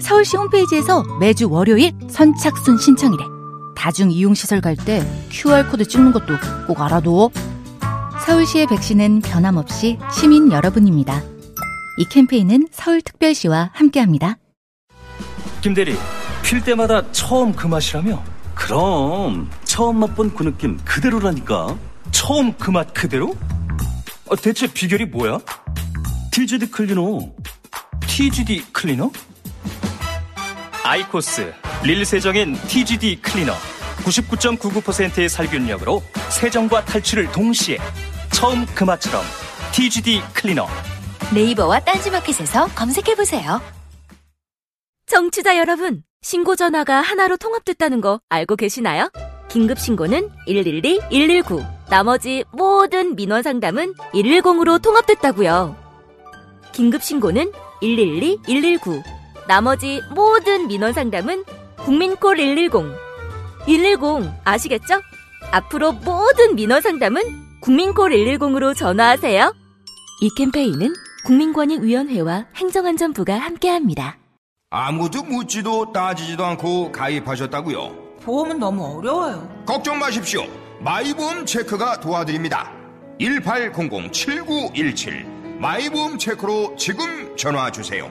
서울시 홈페이지에서 매주 월요일 선착순 신청이래. 다중 이용시설 갈 때 QR코드 찍는 것도 꼭 알아둬. 서울시의 백신은 변함없이 시민 여러분입니다. 이 캠페인은 서울특별시와 함께합니다. 김 대리, 필 때마다 처음 그 맛이라며? 그럼 처음 맛본 그 느낌 그대로라니까. 처음 그 맛 그대로? 어, 대체 비결이 뭐야? TGD 클리너. TGD 클리너? 아이코스 릴 세정엔 TGD 클리너 99.99%의 살균력으로 세정과 탈출을 동시에 처음 그 맛처럼 TGD 클리너 네이버와 딴지마켓에서 검색해보세요. 청취자 여러분, 신고 전화가 하나로 통합됐다는 거 알고 계시나요? 긴급 신고는 112, 119, 나머지 모든 민원 상담은 110으로 통합됐다고요. 긴급 신고는 112, 119, 나머지 모든 민원 상담은 국민콜 110. 110 아시겠죠? 앞으로 모든 민원 상담은 국민콜 110으로 전화하세요. 이 캠페인은 국민권익위원회와 행정안전부가 함께합니다. 아무도 묻지도 따지지도 않고 가입하셨다고요? 보험은 너무 어려워요. 걱정 마십시오. 마이보험 체크가 도와드립니다. 1800-7917 마이보험 체크로 지금 전화 주세요.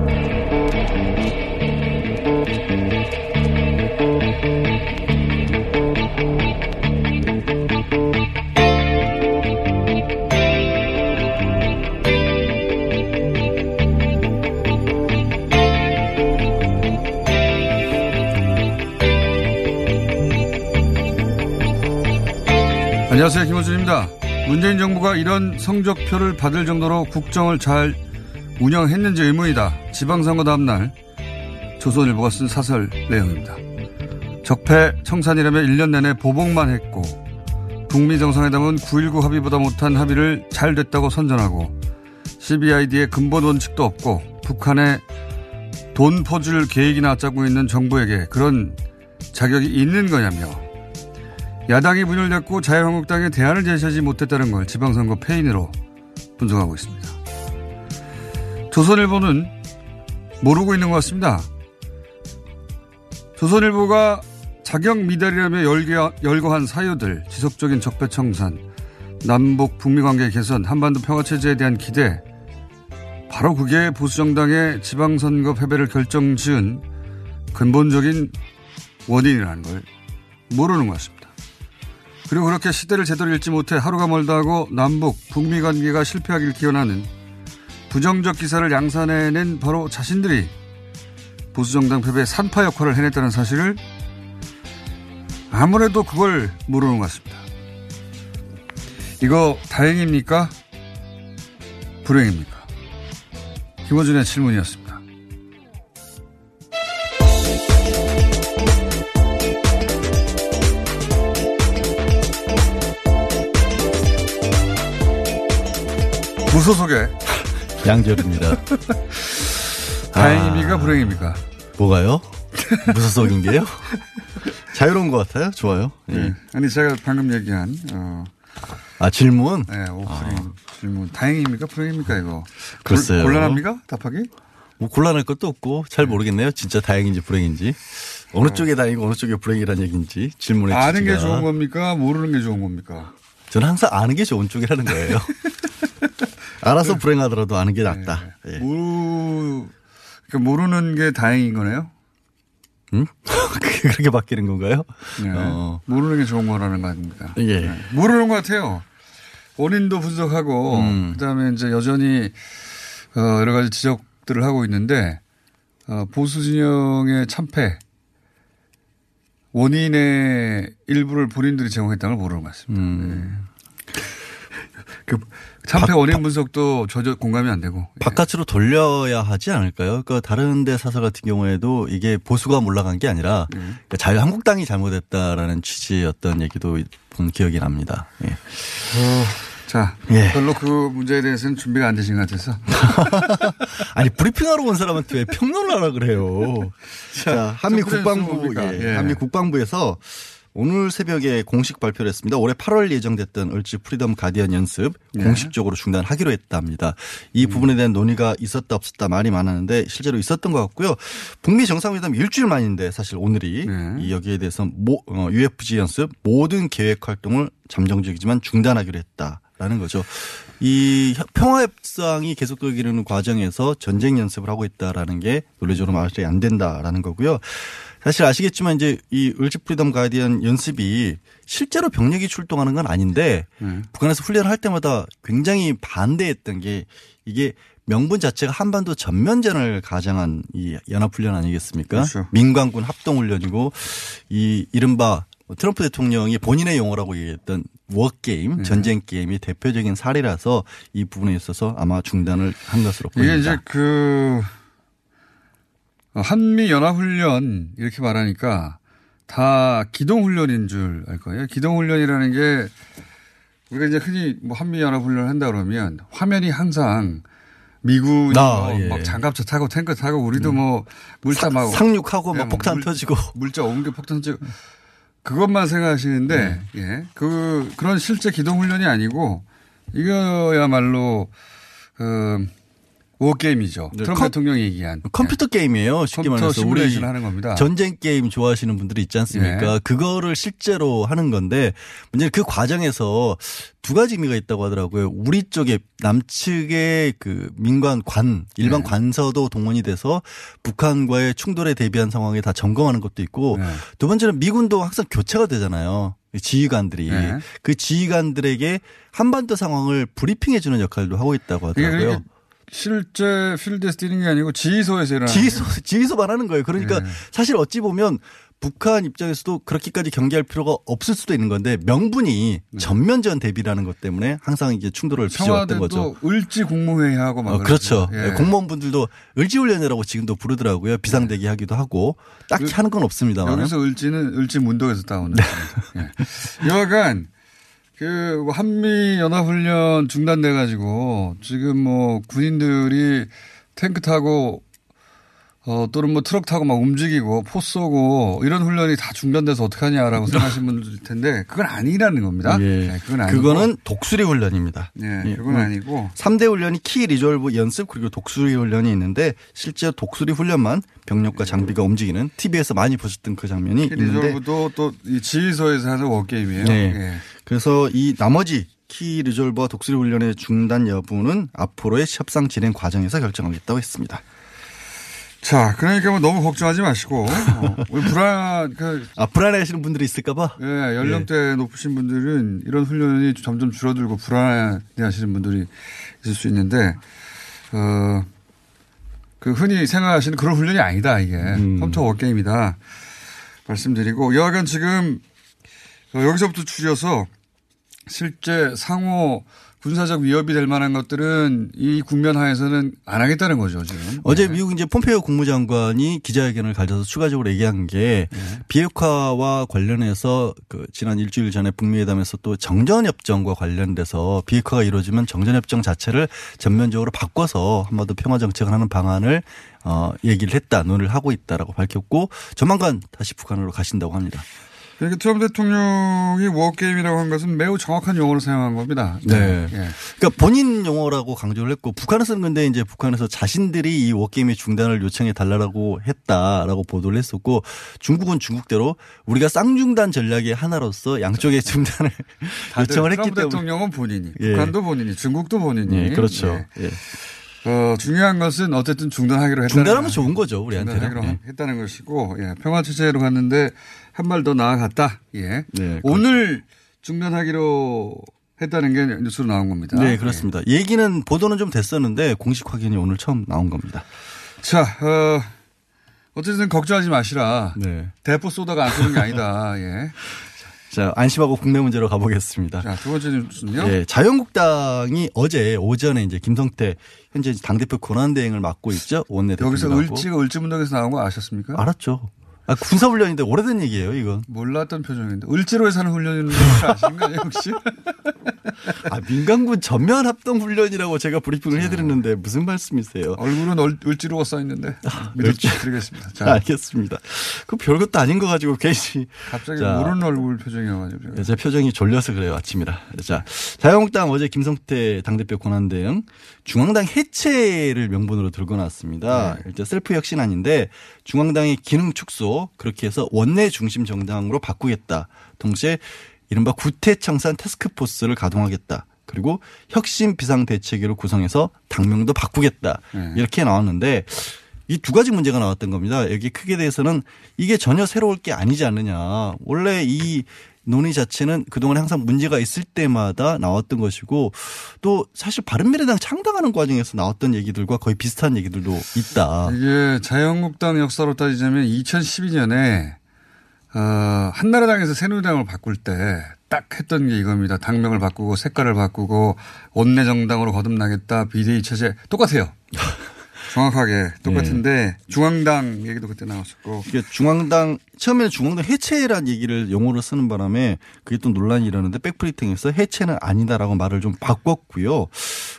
안녕하세요. 김호준입니다. 문재인 정부가 이런 성적표를 받을 정도로 국정을 잘 운영했는지 의문이다. 지방선거 다음날 조선일보가 쓴 사설 내용입니다. 적폐 청산이라며 1년 내내 보복만 했고 북미 정상회담은 9.19 합의보다 못한 합의를 잘 됐다고 선전하고 CBID의 근본 원칙도 없고 북한에 돈 퍼줄 계획이나 짜고 있는 정부에게 그런 자격이 있는 거냐며 야당이 문을 닫고 자유한국당에 대안을 제시하지 못했다는 걸 지방선거 패인으로 분석하고 있습니다. 조선일보는 모르고 있는 것 같습니다. 조선일보가 자격 미달이라며 열거한 사유들, 지속적인 적폐청산, 남북 북미 관계 개선, 한반도 평화 체제에 대한 기대, 바로 그게 보수정당의 지방선거 패배를 결정지은 근본적인 원인이라는 걸 모르는 것 같습니다. 그리고 그렇게 시대를 제대로 읽지 못해 하루가 멀다 하고 남북, 북미 관계가 실패하길 기원하는 부정적 기사를 양산해낸 바로 자신들이 보수정당 패배의 산파 역할을 해냈다는 사실을 아무래도 그걸 모르는 것 같습니다. 이거 다행입니까? 불행입니까? 김호준의 질문이었습니다. 무소속의 양절입니다. 다행입니까? 불행입니까? 뭐가요? 무소속인 게요? 자유로운 것 같아요. 좋아요. 예. 네. 아니 제가 방금 얘기한 어, 아 질문. 네, 오프닝 질문. 다행입니까? 불행입니까? 이거 글쎄요. 곤- 곤란합니까? 답하기? 뭐 곤란할 것도 없고 잘 모르겠네요. 진짜 다행인지 불행인지. 어느 쪽에 다행이고 어느 쪽에 불행이라는 얘기인지 질문의 아는 게 취지가. 좋은 겁니까? 모르는 게 좋은 겁니까? 저는 항상 아는 게 좋은 쪽이라는 거예요. 알아서 불행하더라도 아는 게 낫다. 예. 모르 그러니까 모르는 게 다행인 거네요. 음? 그게 그렇게 바뀌는 건가요? 네. 어. 모르는 게 좋은 거라는 거 아닙니까? 예. 네. 모르는 것 같아요. 원인도 분석하고 음. 그다음에 이제 여전히 어, 여러 가지 지적들을 하고 있는데 어, 보수 진영의 참패 원인의 일부를 본인들이 제공했다는 걸 모르는 것 같습니다. 음. 그 참패 원인 분석도 전혀 공감이 안 되고 바깥으로 돌려야 하지 않을까요? 그러니까 다른 데 사설 같은 경우에도 이게 보수가 올라간 게 아니라 네. 그러니까 자유한국당이 잘못했다라는 취지였던 얘기도 본 기억이 납니다. 예. 자 예. 별로 그 문제에 대해서는 준비가 안 되신 것 같아서 아니 브리핑하러 온 사람한테 왜 평론을 하라 그래요? 자, 한미 첫 번째 국방부? 예, 예. 한미 국방부에서 오늘 새벽에 공식 발표를 했습니다. 올해 8월 예정됐던 을지 프리덤 가디언 연습 네. 공식적으로 중단하기로 했답니다. 이 부분에 대한 논의가 있었다 없었다 말이 많았는데 실제로 있었던 것 같고요. 북미 정상회담 일주일 만인데 사실 오늘이 네. 이 여기에 대해서 모, 어, UFG 연습 모든 계획 활동을 잠정적이지만 중단하기로 했다라는 거죠. 이 평화협상이 계속되기는 과정에서 전쟁 연습을 하고 있다라는 게 논리적으로 말이 안 된다라는 거고요. 사실 아시겠지만 이제 이 을지 프리덤 가디언 연습이 실제로 병력이 출동하는 건 아닌데 네. 북한에서 훈련을 할 때마다 굉장히 반대했던 게 이게 명분 자체가 한반도 전면전을 가장한 이 연합훈련 아니겠습니까? 그렇죠. 민관군 합동훈련이고 이 이른바 트럼프 대통령이 본인의 용어라고 얘기했던 워게임, 네. 전쟁 게임이 대표적인 사례라서 이 부분에 있어서 아마 중단을 한 것으로 보입니다. 이게 이제 그 어, 한미 연합훈련 이렇게 말하니까 다 기동훈련인 줄 알 거예요. 기동훈련이라는 게 우리가 이제 흔히 뭐 한미 연합훈련을 한다 그러면 화면이 항상 미군이 아, 뭐 예. 막 장갑차 타고 탱크 타고 우리도 뭐 물자 막 상륙하고 예, 막뭐 폭탄 물- 터지고 물자 옮겨 폭탄 터지고 그것만 생각하시는데 네. 예. 그 그런 실제 기동 훈련이 아니고 이거야말로 그 워게임이죠. 네, 트럼프 컴- 대통령이 얘기한 컴퓨터 게임이에요. 쉽게 컴퓨터 말해서 우리 하는 겁니다. 전쟁 게임 좋아하시는 분들이 있지 않습니까? 예. 그거를 실제로 하는 건데 문제는 그 과정에서 두 가지 의미가 있다고 하더라고요. 우리 쪽에 남측의 그 민관 관 일반 네. 관서도 동원이 돼서 북한과의 충돌에 대비한 상황에 다 점검하는 것도 있고 네. 두 번째는 미군도 항상 교체가 되잖아요. 지휘관들이 네. 그 지휘관들에게 한반도 상황을 브리핑해 주는 역할도 하고 있다고 이게 하더라고요. 실제 필드에서 뛰는 게 아니고 지휘소에서 일어나는 지휘소, 지휘소만 하는 거예요. 그러니까 네. 사실 어찌 보면 북한 입장에서도 그렇게까지 경계할 필요가 없을 수도 있는 건데 명분이 전면전 대비라는 것 때문에 항상 이게 충돌을 빚어왔던 거죠. 을지 국무회의하고 막 어, 그렇죠. 그러죠. 예. 공무원분들도 을지훈련이라고 지금도 부르더라고요. 비상대기 하기도 하고 딱히 그- 하는 건 없습니다만. 여기서 을지는 을지문덕에서 따오는. 네. 예. 여하간 그 한미 연합 훈련 중단돼 가지고 지금 뭐 군인들이 탱크 타고 어 또는 뭐 트럭 타고 막 움직이고 포 쏘고 이런 훈련이 다 중단돼서 어떡하냐라고 생각하시는 분들일 텐데 그건 아니라는 겁니다. 예. 네, 그건 아니고. 그거는 독수리 훈련입니다. 예, 예. 그건 아니고 3대 훈련이 키 리졸브 연습 그리고 독수리 훈련이 있는데 실제 독수리 훈련만 병력과 장비가 움직이는 TV에서 많이 보셨던 그 장면이 있는데 리졸브도 또이 지휘소에서 하는 워게임이에요. 네. 예. 그래서 이 나머지 키 리졸버와 독수리 훈련의 중단 여부는 앞으로의 협상 진행 과정에서 결정하겠다고 했습니다. 자, 그러니까 뭐 너무 걱정하지 마시고 어, 불안 그아 불안해하시는 분들이 있을까봐. 예, 연령대 높으신 분들은 이런 훈련이 점점 줄어들고 불안해하시는 분들이 있을 수 있는데 어, 그 흔히 생각하시는 그런 훈련이 아니다 이게 음. 컴퓨터 워게임이다 말씀드리고 여하간 지금 어, 여기서부터 추려서 실제 상호 군사적 위협이 될 만한 것들은 이 국면 하에서는 안 하겠다는 거죠 지금. 어제 네. 미국 이제 폼페이오 국무장관이 기자회견을 가져서 추가적으로 얘기한 게 네. 비핵화와 관련해서 그 지난 일주일 전에 북미 회담에서 또 정전협정과 관련돼서 비핵화가 이루어지면 정전협정 자체를 전면적으로 바꿔서 한반도 평화 정책을 하는 방안을 어 얘기를 했다 논의를 하고 있다라고 밝혔고 조만간 다시 북한으로 가신다고 합니다. 그러니까 트럼프 대통령이 워게임이라고 한 것은 매우 정확한 용어를 사용한 겁니다. 네. 예. 그러니까 본인 용어라고 강조를 했고 북한에서는 근데 이제 북한에서 자신들이 이 워게임의 중단을 요청해 달라고 했다라고 보도를 했었고 중국은 중국대로 우리가 쌍중단 전략의 하나로서 양쪽의 중단을 요청을 했기 트럼프 때문에 대통령은 본인이, 예. 북한도 본인이, 중국도 본인이. 예, 그렇죠. 예. 예. 어, 중요한 것은 어쨌든 중단하기로 했다. 중단하면 좋은 거죠 우리한테는. 중단하기로 예. 했다는 것이고, 예. 평화 체제로 갔는데 한 발 더 나아갔다. 예. 네, 오늘 중단하기로 했다는 게 뉴스로 나온 겁니다. 네, 그렇습니다. 얘기는 보도는 좀 됐었는데 공식 확인이 오늘 처음 나온 겁니다. 자, 어, 어쨌든 걱정하지 마시라. 네. 대포 쏘다가 안 쏘는 게 아니다. 예. 자, 안심하고 국내 문제로 가보겠습니다. 자, 두 번째 뉴스는요. 예, 자유한국당이 어제 오전에 이제 김성태 현재 당대표 권한대행을 맡고 있죠. 원내대표. 여기서 을지가 을지문덕에서 나온 거 아셨습니까? 알았죠. 아, 군사 훈련인데 오래된 얘기예요, 이건. 몰랐던 표정인데. 을지로에 사는 훈련인데 혹시 아시는가요, 혹시? 아, 민간군 전면 합동 훈련이라고 제가 브리핑을 해 드렸는데 무슨 말씀이세요? 얼굴은 얼, 을지로가 써 있는데. 믿을지 드리겠습니다. 자, 알겠습니다. 그 별것도 아닌 거 가지고 괜히. 갑자기 자. 모르는 얼굴 표정이어 가지고. 네, 제 표정이 졸려서 그래요, 아침이라. 자, 자유한국당 어제 김성태 당대표 권한대행 중앙당 해체를 명분으로 들고 나왔습니다. 네. 일단 셀프 혁신안인데 중앙당의 기능 축소 그렇게 해서 원내 중심 정당으로 바꾸겠다. 동시에 이른바 구태청산 테스크포스를 가동하겠다. 그리고 혁신 비상 대책위를 구성해서 당명도 바꾸겠다. 네. 이렇게 나왔는데 이 두 가지 문제가 나왔던 겁니다. 여기 크게 대해서는 이게 전혀 새로울 게 아니지 않느냐. 원래 이 논의 자체는 그동안 항상 문제가 있을 때마다 나왔던 것이고 또 사실 바른미래당 창당하는 과정에서 나왔던 얘기들과 거의 비슷한 얘기들도 있다. 이게 자유한국당 역사로 따지자면 2012년에 어, 한나라당에서 새누리당을 바꿀 때 딱 했던 게 이겁니다. 당명을 바꾸고 색깔을 바꾸고 원내 정당으로 거듭나겠다. 비대위 체제 똑같아요. 정확하게 똑같은데 중앙당 얘기도 그때 나왔었고 이게 중앙당 처음에는 중앙당 해체란 얘기를 용어로 쓰는 바람에 그게 또 논란이 일어났는데 백프리팅에서 해체는 아니다라고 말을 좀 바꿨고요.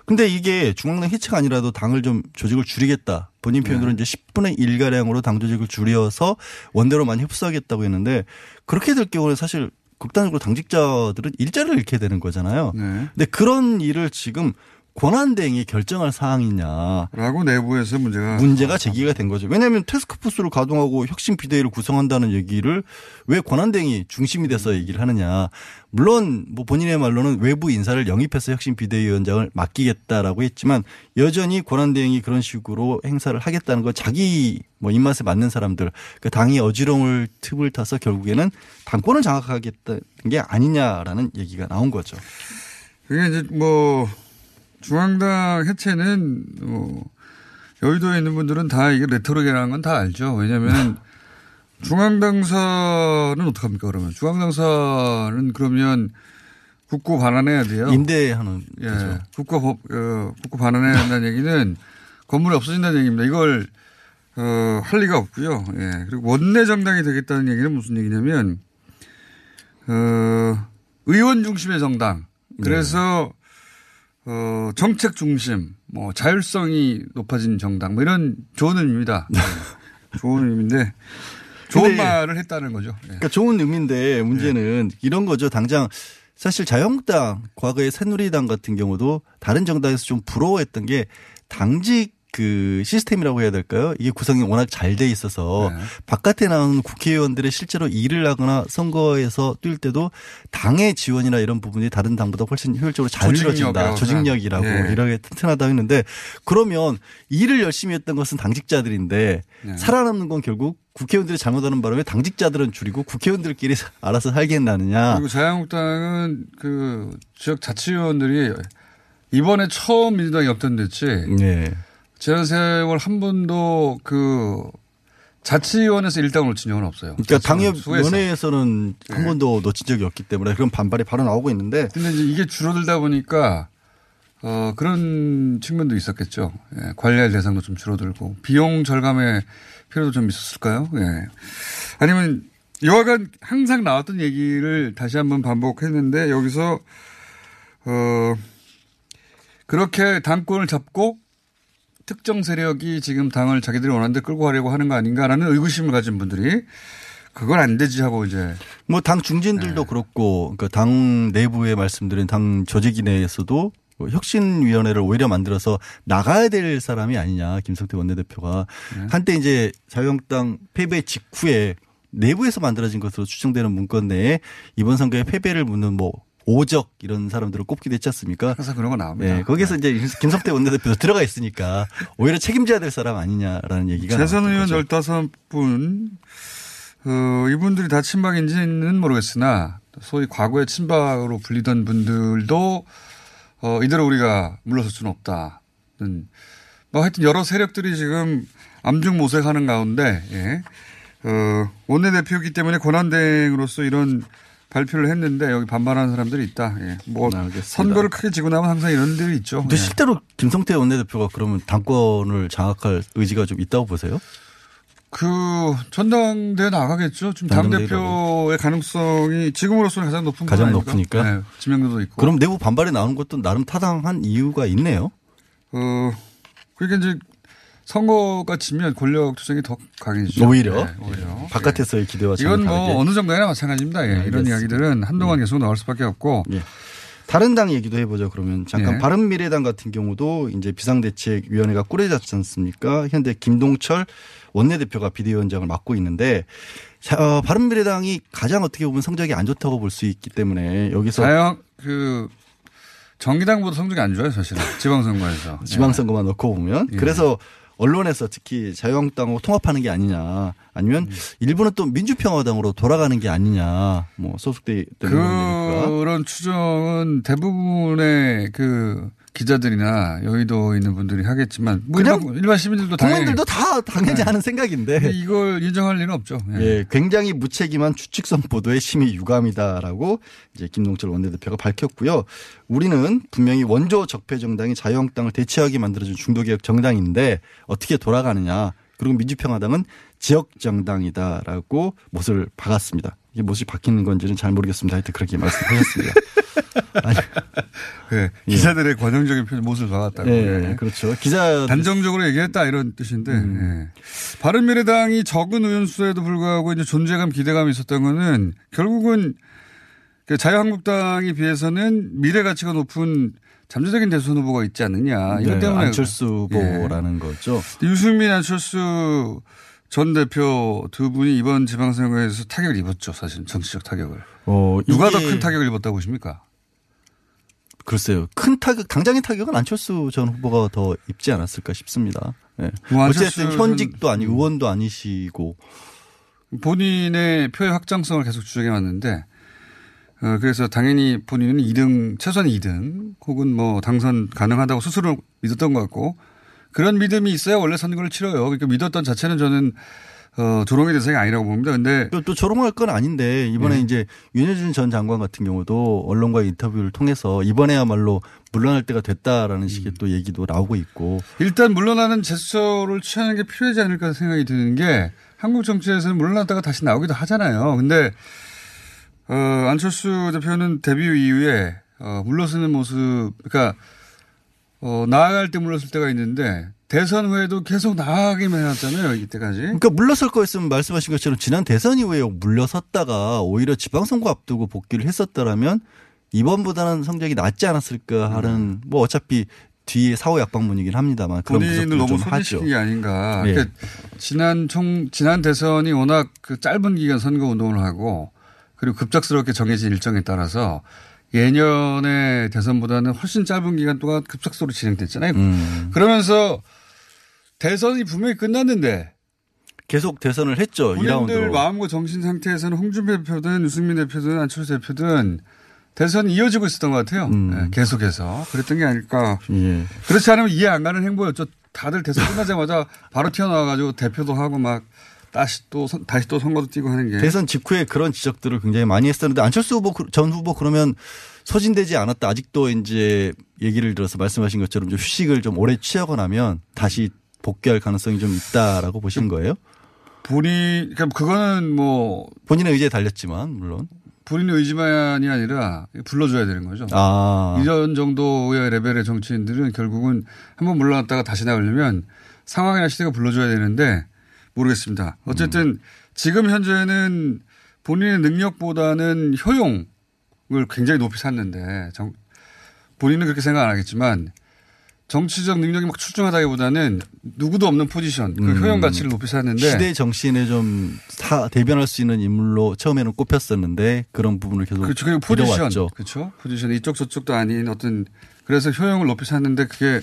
근데 이게 중앙당 해체가 아니라도 당을 좀 조직을 줄이겠다. 본인 표현으로 이제 10분의 1 가량으로 당 조직을 줄여서 원대로 많이 흡수하겠다고 했는데 그렇게 될 경우는 사실 극단적으로 당직자들은 일자리를 잃게 되는 거잖아요. 네. 근데 그런 일을 지금 권한대행이 결정할 사항이냐. 라고 내부에서 문제가 문제가 제기가 된 거죠. 왜냐하면 테스크포스를 가동하고 혁신 비대위를 구성한다는 얘기를 왜 권한대행이 중심이 돼서 얘기를 하느냐. 물론 뭐 본인의 말로는 외부 인사를 영입해서 혁신 비대위원장을 맡기겠다라고 했지만 여전히 권한대행이 그런 식으로 행사를 하겠다는 건 자기 뭐 입맛에 맞는 사람들 그 당이 어지러움을 틈을 타서 결국에는 당권을 장악하겠다는 게 아니냐라는 얘기가 나온 거죠. 그게 이제 뭐 중앙당 해체는 뭐 여의도에 있는 분들은 다 이게 레토릭이라는 건 다 알죠. 왜냐하면 중앙당사는 어떡합니까 그러면 중앙당사는 그러면 국고 반환해야 돼요. 임대하는 예, 거죠. 국고 법, 어, 국고 반환해야 한다는 얘기는 건물이 없어진다는 얘기입니다. 이걸 어, 할 리가 없고요. 예. 그리고 원내 정당이 되겠다는 얘기는 무슨 얘기냐면 어, 의원 중심의 정당. 그래서 어, 정책 중심, 뭐 자율성이 높아진 정당, 뭐 이런 좋은 의미입니다. 네. 좋은 의미인데 좋은 말을 했다는 거죠. 예. 그러니까 좋은 의미인데 문제는 이런 거죠. 당장 사실 자유한국당 과거의 새누리당 같은 경우도 다른 정당에서 좀 부러워했던 게 당직 그 시스템이라고 해야 될까요? 이게 구성이 워낙 잘 돼 있어서 네. 바깥에 나오는 국회의원들의 실제로 일을 하거나 선거에서 뛸 때도 당의 지원이나 이런 부분이 다른 당보다 훨씬 효율적으로 잘 이루어진다. 조직력이라고 예. 이렇게 튼튼하다고 했는데 그러면 일을 열심히 했던 것은 당직자들인데 네. 살아남는 건 결국 국회의원들이 잘못하는 바람에 당직자들은 줄이고 국회의원들끼리 알아서 살겠나느냐. 그리고 자유한국당은 그 지역 자치위원들이 이번에 처음 민주당이 역전됐지. 네. 지난 세월 한 번도 그 자치위원회에서 일당을 놓친 적은 없어요. 그러니까 당협 수에서. 원회에서는 한 네. 번도 놓친 적이 없기 때문에 그런 반발이 바로 나오고 있는데 근데 이제 이게 줄어들다 보니까 어 그런 측면도 있었겠죠. 예, 관리할 대상도 좀 줄어들고 비용 절감의 필요도 좀 있었을까요? 예. 아니면 여하간 항상 나왔던 얘기를 다시 한번 반복했는데 여기서 어 그렇게 당권을 잡고 특정 세력이 지금 당을 자기들이 원하는 데 끌고 가려고 하는 거 아닌가라는 의구심을 가진 분들이 그건 안 되지 하고 이제 뭐 당 중진들도 그렇고 그러니까 당 내부에 말씀드린 당 조직위 내에서도 뭐 혁신위원회를 오히려 만들어서 나가야 될 사람이 아니냐 김성태 원내대표가. 한때 이제 자유한국당 패배 직후에 내부에서 만들어진 것으로 추정되는 문건 내에 이번 선거에 패배를 묻는 뭐 오적 이런 사람들을 꼽기도 했지 않습니까? 항상 그런 거 나옵니다. 네, 거기서 이제 김성태 원내대표 들어가 있으니까 오히려 책임져야 될 사람 아니냐라는 얘기가 재선 의원 거죠. 15분, 어, 이분들이 다 친박인지는 모르겠으나 소위 과거의 친박으로 불리던 분들도 어, 이대로 우리가 물러설 수는 없다는 뭐 하여튼 여러 세력들이 지금 암중 모색하는 가운데 예. 어, 원내대표이기 때문에 권한대행으로서 이런 발표를 했는데 여기 반발하는 사람들이 있다. 예. 뭐 알겠습니다. 선거를 크게 지고 나면 항상 이런 일이 있죠. 근데 예. 실제로 김성태 원내대표가 그러면 당권을 장악할 의지가 좀 있다고 보세요? 그 전당대회 나가겠죠. 지금 당 대표의 가능성이 지금으로서는 가장 높은 가장? 높으니까? 네, 지명도도 있고. 그럼 내부 반발이 나오는 것도 나름 타당한 이유가 있네요. 어 그러니까 이제 선거가 지면 권력 투쟁이 더 강해지죠. 오히려? 네, 오히려. 바깥에서의 기대와 예. 이건 전혀 뭐 다르게. 어느 정도나 마찬가지입니다. 예, 이런. 이야기들은 한동안 계속 나올 수밖에 없고. 예. 다른 당 얘기도 해보죠. 그러면 잠깐 예. 바른미래당 같은 경우도 이제 비상대책위원회가 꾸려졌지 않습니까? 현재 김동철 원내대표가 비대위원장을 맡고 있는데 자, 어, 바른미래당이 가장 어떻게 보면 성적이 안 좋다고 볼 수 있기 때문에 여기서 자영 그 정기당보다 성적이 안 좋아요, 사실은 지방선거에서. 지방선거만 넣고 보면 예. 그래서 언론에서 특히 자유한국당하고 통합하는 게 아니냐. 아니면 음. 일부는 또 민주평화당으로 돌아가는 게 아니냐. 뭐 소속돼 있던 그런 추정은 대부분의 그 기자들이나 여의도에 있는 분들이 하겠지만 뭐 그냥 일반, 일반 시민들도 당연히 국민들도 다 당연히 네. 하는 생각인데 이걸 인정할 리는 없죠. 예. 예, 굉장히 무책임한 추측성 보도에 심히 유감이다라고 이제 김동철 원내대표가 밝혔고요. 우리는 분명히 원조 적폐 정당이 자유한국당을 대체하게 만들어준 중도개혁 정당인데 어떻게 돌아가느냐. 그리고 민주평화당은 지역 정당이다라고 못을 박았습니다. 이게 못이 박히는 건지는 잘 모르겠습니다. 하여튼 그렇게 말씀하셨습니다. 아니, 그 기자들의 관용적인 표현 못을 박았다고. 예, 예. 그렇죠. 기자 단정적으로 얘기했다 이런 뜻인데 음. 예. 바른미래당이 적은 의원 수에도 불구하고 이제 존재감 기대감이 있었던 거는 결국은 그 자유한국당에 비해서는 미래 가치가 높은 잠재적인 대선 후보가 있지 않느냐 이것 네, 때문에 안철수 후보라는 거죠. 유승민 안철수 전 대표 두 분이 이번 지방선거에서 타격을 입었죠 사실 정치적 타격을 어, 누가 더 큰 타격을 입었다고 보십니까? 글쎄요. 큰 타격, 당장의 타격은 안철수 전 후보가 더 입지 않았을까 싶습니다. 예. 뭐 어쨌든 현직도 아니고 의원도 아니시고 본인의 표의 확장성을 계속 주장해 왔는데, 어, 그래서 당연히 본인은 2등, 최소한 2등, 혹은 뭐 당선 가능하다고 스스로 믿었던 것 같고, 그런 믿음이 있어야 원래 선거를 치러요. 그러니까 믿었던 자체는 저는, 어, 조롱의 대상이 아니라고 봅니다. 근데 또, 또 조롱할 건 아닌데 이번에 예. 이제 윤여준 전 장관 같은 경우도 언론과의 인터뷰를 통해서 이번에야말로 물러날 때가 됐다라는 식의 또 얘기도 나오고 있고 일단 물러나는 제스처를 취하는 게 필요하지 않을까 생각이 드는 게 한국 정치에서는 물러났다가 다시 나오기도 하잖아요. 근데 어, 안철수 대표는 데뷔 이후에 어, 물러서는 모습, 그러니까 어, 나아갈 때 물러설 때가 있는데 대선 후에도 계속 나아가기만 해왔잖아요. 이때까지. 그러니까 물러설 거였으면 말씀하신 것처럼 지난 대선 이후에 물러섰다가 오히려 지방선거 앞두고 복귀를 했었더라면 이번보다는 성적이 낫지 않았을까 하는 뭐 어차피 뒤에 사후 약방문이긴 합니다만 그런 본인을 너무 하죠. 게 아닌가. 예. 그러니까 지난 총 지난 대선이 워낙 그 짧은 기간 선거 운동을 하고 그리고 급작스럽게 정해진 일정에 따라서 예년의 대선보다는 훨씬 짧은 기간 동안 급작스럽게 진행됐잖아요. 음. 그러면서 대선이 분명히 끝났는데 계속 대선을 했죠. 본인들 2라운드로. 마음과 정신 상태에서는 홍준표 대표든 유승민 대표든 안철수 대표든 대선이 이어지고 있었던 것 같아요. 음. 네, 계속해서 그랬던 게 아닐까. 예. 그렇지 않으면 이해 안 가는 행보였죠. 다들 대선 끝나자마자 바로 튀어나와가지고 대표도 하고 막 다시 또 선- 다시 또 선거도 뛰고 하는 게. 대선 직후에 그런 지적들을 굉장히 많이 했었는데 안철수 후보 그- 전 후보 그러면 소진되지 않았다. 아직도 이제 얘기를 들어서 말씀하신 것처럼 좀 휴식을 좀 오래 취하고 나면 다시 복귀할 가능성이 좀 있다라고 보시는 거예요? 본인 그러니까 그거는 뭐 본인의 의지에 달렸지만 물론. 본인의 의지만이 아니라 불러줘야 되는 거죠. 아. 이런 정도의 레벨의 정치인들은 결국은 한번 물러났다가 다시 나오려면 상황이나 시대가 불러줘야 되는데 모르겠습니다. 어쨌든 지금 현재는 본인의 능력보다는 효용을 굉장히 높이 샀는데 정- 본인은 그렇게 생각 안 하겠지만 정치적 능력이 막 출중하다기보다는 누구도 없는 포지션, 그 음. 효용 가치를 높이 샀는데 시대 정신에 좀 사- 대변할 수 있는 인물로 처음에는 꼽혔었는데 그런 부분을 계속 그렇죠. 그리고 포지션. 그렇죠. 포지션. 이쪽 저쪽도 아닌 어떤 그래서 효용을 높이 샀는데 그게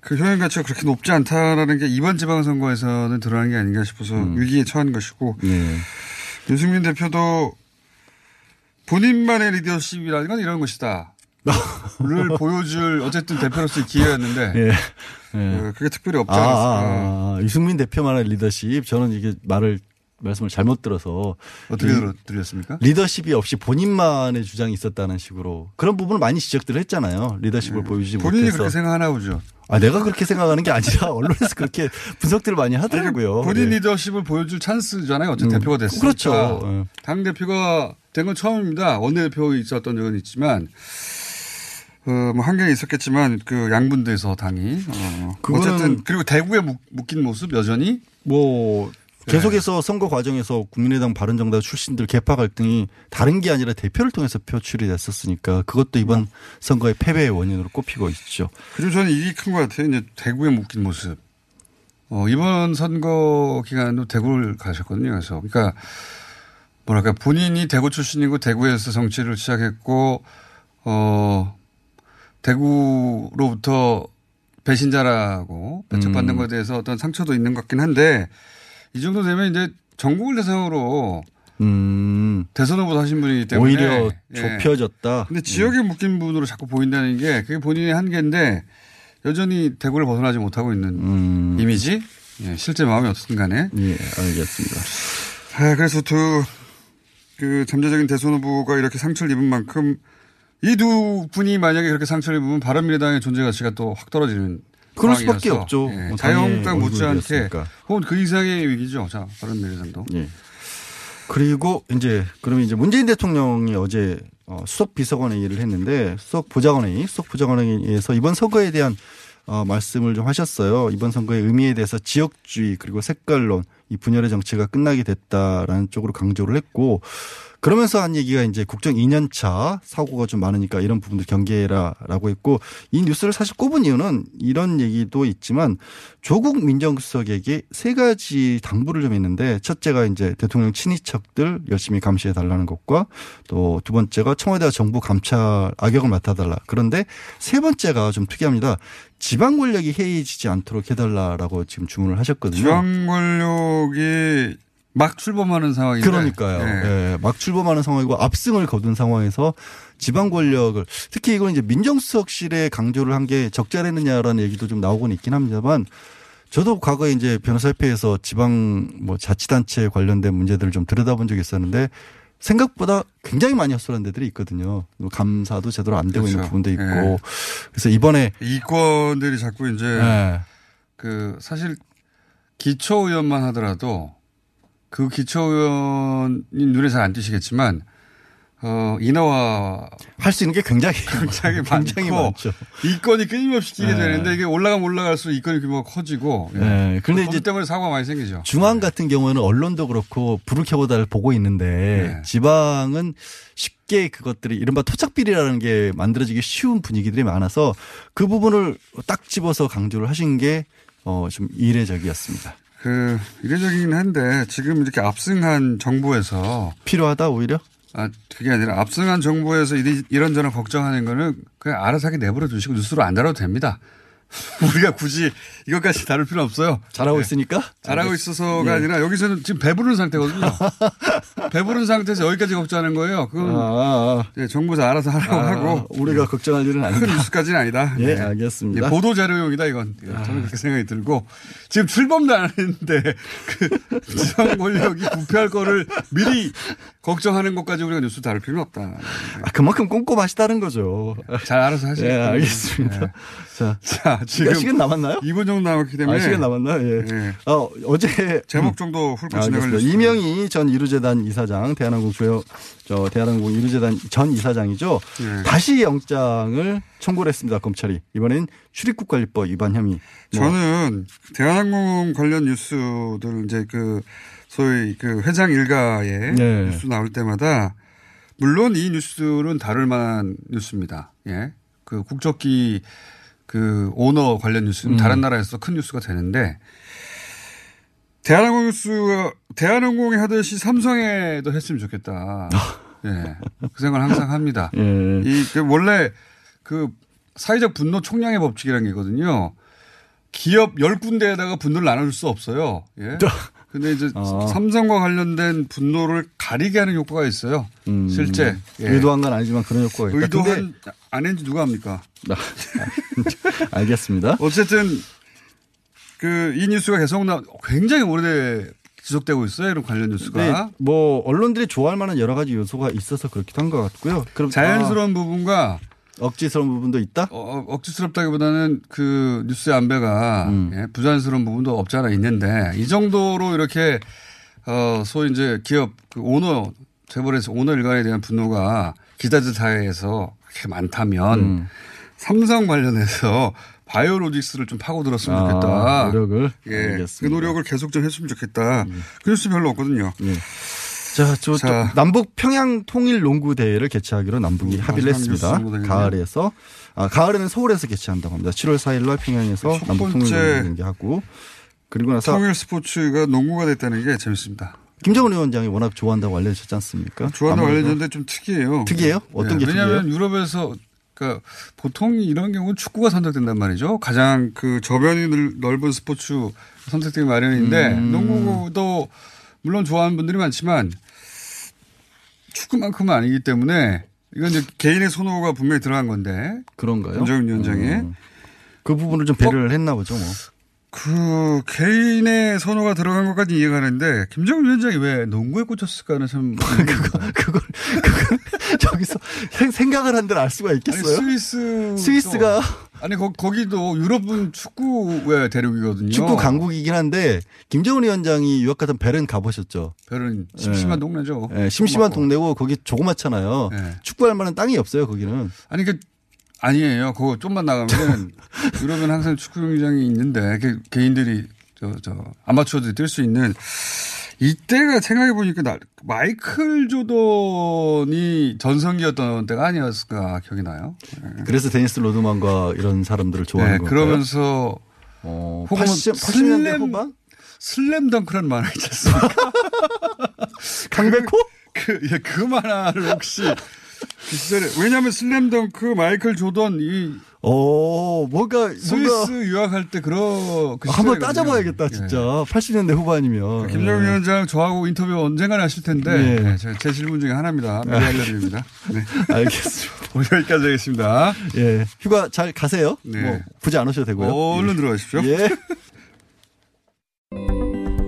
그 효용 가치가 그렇게 높지 않다라는 게 이번 지방선거에서는 드러난 게 아닌가 싶어서 음. 위기에 처한 것이고 예. 유승민 대표도 본인만의 리더십이라는 건 이런 것이다. 를 보여줄 어쨌든 대표로서의 기회였는데 예. 어, 그게 특별히 없지 아, 않았을까. 아, 아, 유승민 대표만의 리더십. 저는 이게 말을 말씀을 잘못 들어서 어떻게 들렸습니까? 리더십이 없이 본인만의 주장이 있었다는 식으로 그런 부분을 많이 지적들을 했잖아요. 리더십을 보여주지 네. 본인이 못해서. 그렇게 생각하나 보죠. 아, 내가 그렇게 생각하는 게 아니라 언론에서 그렇게 분석들을 많이 하더라고요. 본인 네. 리더십을 보여줄 찬스잖아요. 어쨌든 음, 대표가 됐으니까. 그렇죠. 예. 당 대표가 된 건 처음입니다. 원내대표 있었던 적은 있지만 어, 뭐 한계가 있었겠지만 그 양분돼서 당이 어, 어쨌든 그리고 대구에 묶, 묶인 모습 여전히 뭐 네. 계속해서 선거 과정에서 국민의당 바른정당 출신들 개파 갈등이 다른 게 아니라 대표를 통해서 표출이 됐었으니까 그것도 이번 선거의 패배의 원인으로 꼽히고 있죠. 그리고 저는 이게 큰 것 같아요. 이제 대구에 묶인 모습. 어, 이번 선거 기간도 대구를 가셨거든요. 그래서 그러니까 뭐랄까 본인이 대구 출신이고 대구에서 정치를 시작했고 어 대구로부터 배신자라고 배척받는 음. 것에 대해서 어떤 상처도 있는 것 같긴 한데 이 정도 되면 이제 전국을 대상으로 음, 대선 후보 하신 분이기 때문에 오히려 예. 좁혀졌다. 근데 지역에 묶인 분으로 자꾸 보인다는 게 그게 본인의 한계인데 여전히 대구를 벗어나지 못하고 있는 음, 이미지? 예, 실제 마음이 어떻든 간에. 예, 알겠습니다. 아, 그래서 두, 그 잠재적인 대선 후보가 이렇게 상처를 입은 만큼 이 두 분이 만약에 그렇게 상처를 입으면 바른미래당의 존재 가치가 또 확 떨어지는 그럴 수밖에 없죠. 예, 뭐 당의 못지않게. 혹은 그 이상의 위기죠. 자, 바른 미래당도. 예. 그리고 이제 그러면 이제 문재인 대통령이 어제 어, 수석 비서관 회의를 했는데 수석 보좌관 회의, 수석 보좌관 회의에서 이번 선거에 대한 어, 말씀을 좀 하셨어요. 이번 선거의 의미에 대해서 지역주의 그리고 색깔론 이 분열의 정치가 끝나게 됐다라는 쪽으로 강조를 했고 그러면서 한 얘기가 이제 국정 2년차 사고가 좀 많으니까 이런 부분들 경계해라라고 했고 이 뉴스를 사실 꼽은 이유는 이런 얘기도 있지만 조국 민정수석에게 세 가지 당부를 좀 했는데 첫째가 이제 대통령 친인척들 열심히 감시해 달라는 것과 또 두 번째가 청와대와 정부 감찰 악역을 맡아달라. 그런데 세 번째가 좀 특이합니다. 지방 권력이 해이지지 않도록 해달라라고 지금 주문을 하셨거든요. 지방 권력이 막 출범하는 상황인데. 그러니까요. 예. 예, 막 출범하는 상황이고 압승을 거둔 상황에서 지방 권력을 특히 이건 이제 민정수석실에 강조를 한 게 적절했느냐라는 얘기도 좀 나오곤 있긴 합니다만 저도 과거에 이제 변호사협회에서 지방 뭐 자치단체 관련된 문제들을 좀 들여다본 적이 있었는데 생각보다 굉장히 많이 헛소리한 데들이 있거든요. 뭐 감사도 제대로 안 되고 있는 그렇죠. 부분도 있고. 예. 그래서 이번에 이권들이 자꾸 이제 예. 그 사실 기초의원만 하더라도 그 기초의원이 눈에 잘 안 띄시겠지만 어 인허와 할 수 있는 게 굉장히 굉장히 굉장히 많죠. 이건이 끊임없이 끼게 네. 되는데 이게 올라가면 올라갈수록 이건이 규모가 커지고 예. 예. 근데 돈 이제 때문에 사고가 많이 생기죠. 중앙 같은 경우에는 언론도 그렇고 불을 켜고다를 보고 있는데 네. 지방은 쉽게 그것들이 이른바 토착비리라는 게 만들어지기 쉬운 분위기들이 많아서 그 부분을 딱 집어서 강조를 하신 게 어, 좀 이례적이었습니다. 그 이례적이긴 한데 지금 이렇게 압승한 정부에서 필요하다 오히려? 아 그게 아니라 압승한 정부에서 이런저런 걱정하는 거는 그냥 알아서 하게 내버려 두시고 뉴스로 안 다뤄도 됩니다. 우리가 굳이 이것까지 다룰 필요 없어요. 잘하고 네. 있으니까? 잘하고 있어서가 예. 아니라 여기서는 지금 배부른 상태거든요. 배부른 상태에서 여기까지 걱정하는 거예요. 그건 아, 아, 네, 정부에서 알아서 하라고 아, 하고 우리가 걱정할 일은 큰 아니다. 뉴스까지는 아니다. 예, 네. 알겠습니다. 예, 보도 자료용이다 이건. 예, 저는 그렇게 생각이 들고 지금 출범도 안 했는데 그 지방 권력이 부패할 거를 미리 걱정하는 것까지 우리가 뉴스 다룰 필요는 없다. 아, 그만큼 꼼꼼하시다는 거죠. 잘 알아서 하시죠. 예, 알겠습니다. 네. 자, 자, 지금 몇 시간 남았나요? 2분 정도 남았기 때문에 아, 시간 남았나? 예. 예. 어, 어제 제목 정도 훑고 아, 진행을 알겠습니다. 이명희 전 이루재단 이사장, 대한항공 조여, 저 대한항공 이루재단 전 이사장이죠. 네. 다시 영장을 청구를 했습니다. 검찰이 이번엔 출입국관리법 위반 혐의. 뭐, 저는 대한항공 관련 뉴스들 이제 그 소위 그 회장 일가의 네. 뉴스 나올 때마다 물론 이 뉴스는 다룰 만한 뉴스입니다. 예. 그 국적기 그 오너 관련 뉴스는 음. 다른 나라에서 큰 뉴스가 되는데 대한항공 뉴스가 대한항공이 하듯이 삼성에도 했으면 좋겠다. 예. 그 생각을 항상 합니다. 예. 이, 그 원래 그 사회적 분노 총량의 법칙이라는 게 있거든요. 기업 10군데에다가 분노를 나눠줄 수 없어요. 예. 근데 이제 어. 삼성과 관련된 분노를 가리게 하는 효과가 있어요. 음, 실제 예. 의도한 건 아니지만 그런 효과가 있다. 의도한 안 했는지 누가 합니까? 아, 알겠습니다. 어쨌든 그 이 뉴스가 계속 나 굉장히 오래 지속되고 있어요. 이런 관련 뉴스가 네, 뭐 언론들이 좋아할 만한 여러 가지 요소가 있어서 그렇기도 한 것 같고요. 그럼 자연스러운 부분과 아, 억지스러운 부분도 있다. 어, 억지스럽다기보다는 그 뉴스의 안배가 음. 예, 부자연스러운 부분도 없지 않아 있는데 이 정도로 이렇게 어 소위 이제 기업 그 오너 재벌에서 오너 일가에 대한 분노가 기자들 사이에서 그렇게 많다면 음. 삼성 관련해서 바이오로직스를 좀 파고들었으면 아, 좋겠다. 노력을 예, 알겠습니다. 음. 그 노력을 계속 좀 했으면 좋겠다. 그 뉴스 별로 없거든요. 예. 자, 저, 자. 또 남북 평양 통일 농구 대회를 개최하기로 남북이 음, 합의를 했습니다. 가을에서 아, 가을에는 서울에서 개최한다고 합니다. 7월 4일 날 평양에서 첫 남북 통일 농구 경기하고 그리고 나서 통일 스포츠가 농구가 됐다는 게 재밌습니다. 김정은 위원장이 워낙 좋아한다고 알려주셨지 않습니까? 좋아한다고 알려졌는데 좀 특이해요. 특이해요? 어떤 게 왜냐하면 특이해요? 유럽에서 그러니까 보통 이런 경우는 축구가 선택된단 말이죠. 가장 그 저변이 늘- 넓은 스포츠 선택되기 마련인데 음. 농구도 물론 좋아하는 분들이 많지만 축구만큼은 아니기 때문에 이건 이제 개인의 선호가 분명히 들어간 건데 그런가요? 김정은 위원장이 음. 그 부분을 좀 배려를 했나 보죠, 뭐. 그 개인의 선호가 들어간 것까지 이해가는데 김정은 위원장이 왜 농구에 꽂혔을까는 참 그거 그걸 그걸 저기서 생- 생각을 한들 알 수가 아니, 있겠어요? 스위스 스위스가 아니 거, 거기도 유럽은 축구의 대륙이거든요. 축구 강국이긴 한데 김정은 위원장이 유학 가던 베른 가보셨죠? 별은 심심한 예. 동네죠. 예, 심심한 조그맣고. 동네고 거기 조그맣잖아요. 예. 축구할 만한 땅이 없어요 거기는. 아니 그 아니에요. 그거 좀만 나가면 유럽은 항상 축구 경기장이 있는데 그 개인들이 저 저 아마추어들이 뛸 수 있는 이때가 생각해 보니까 나- 마이클 조던이 전성기였던 때가 아니었을까 기억이 나요. 예. 그래서 데니스 로드만과 이런 사람들을 좋아하는 네, 건가요? 그러면서 어, 혹은 80, 슬램- 80년대 후반? 슬램덩크라는 만화 있지 않습니까? 강백호? 그, 예, 그 만화를 혹시 그 시절에 왜냐하면 슬램덩크 마이클 조던 이 어, 뭔가 스위스 뭔가 유학할 때 그런 그 한번. 따져봐야겠다 진짜. 80년대 후반이면. 김정은 예. 위원장 저하고 인터뷰 언젠가는 하실 텐데 네. 네, 제, 제 질문 중에 하나입니다. 미리 알려드립니다. 네. 알겠습니다. 오늘 여기까지 하겠습니다. 예. 휴가 잘 가세요. 네. 뭐 굳이 안 오셔도 되고요. 얼른 예. 들어가십시오. 예.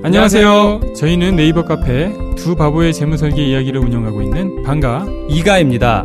안녕하세요. 저희는 네이버 카페 두 바보의 재무설계 이야기를 운영하고 있는 방가 이가입니다.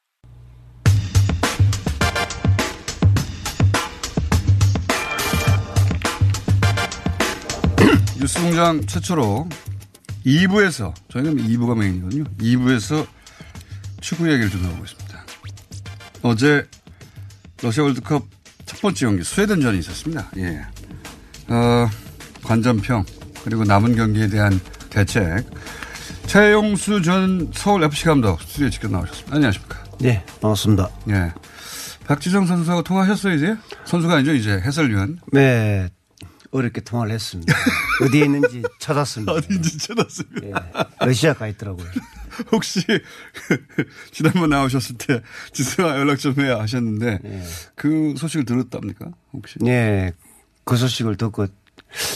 뉴스공장 최초로 2부에서 저희는 2부가 메인이거든요. 2부에서 축구 이야기를 좀 해보겠습니다. 어제 러시아 월드컵 첫 번째 경기 스웨덴전이 있었습니다. 예. 어, 관전평 그리고 남은 경기에 대한 대책 최용수 전 서울 FC 감독 스튜디오에 직접 나오셨습니다. 안녕하십니까? 네, 반갑습니다. 예. 박지성 선수하고 통화하셨어요 이제? 선수가 아니죠 이제 해설위원. 네, 어렵게 통화를 했습니다. 어디에 있는지 찾았습니다. 어디인지 찾았습니다. 예, 러시아 가 있더라고요. 혹시 지난번 나오셨을 때 지수와 연락 좀 해야 하셨는데 그 소식을 들었답니까? 혹시? 네, 그 소식을 듣고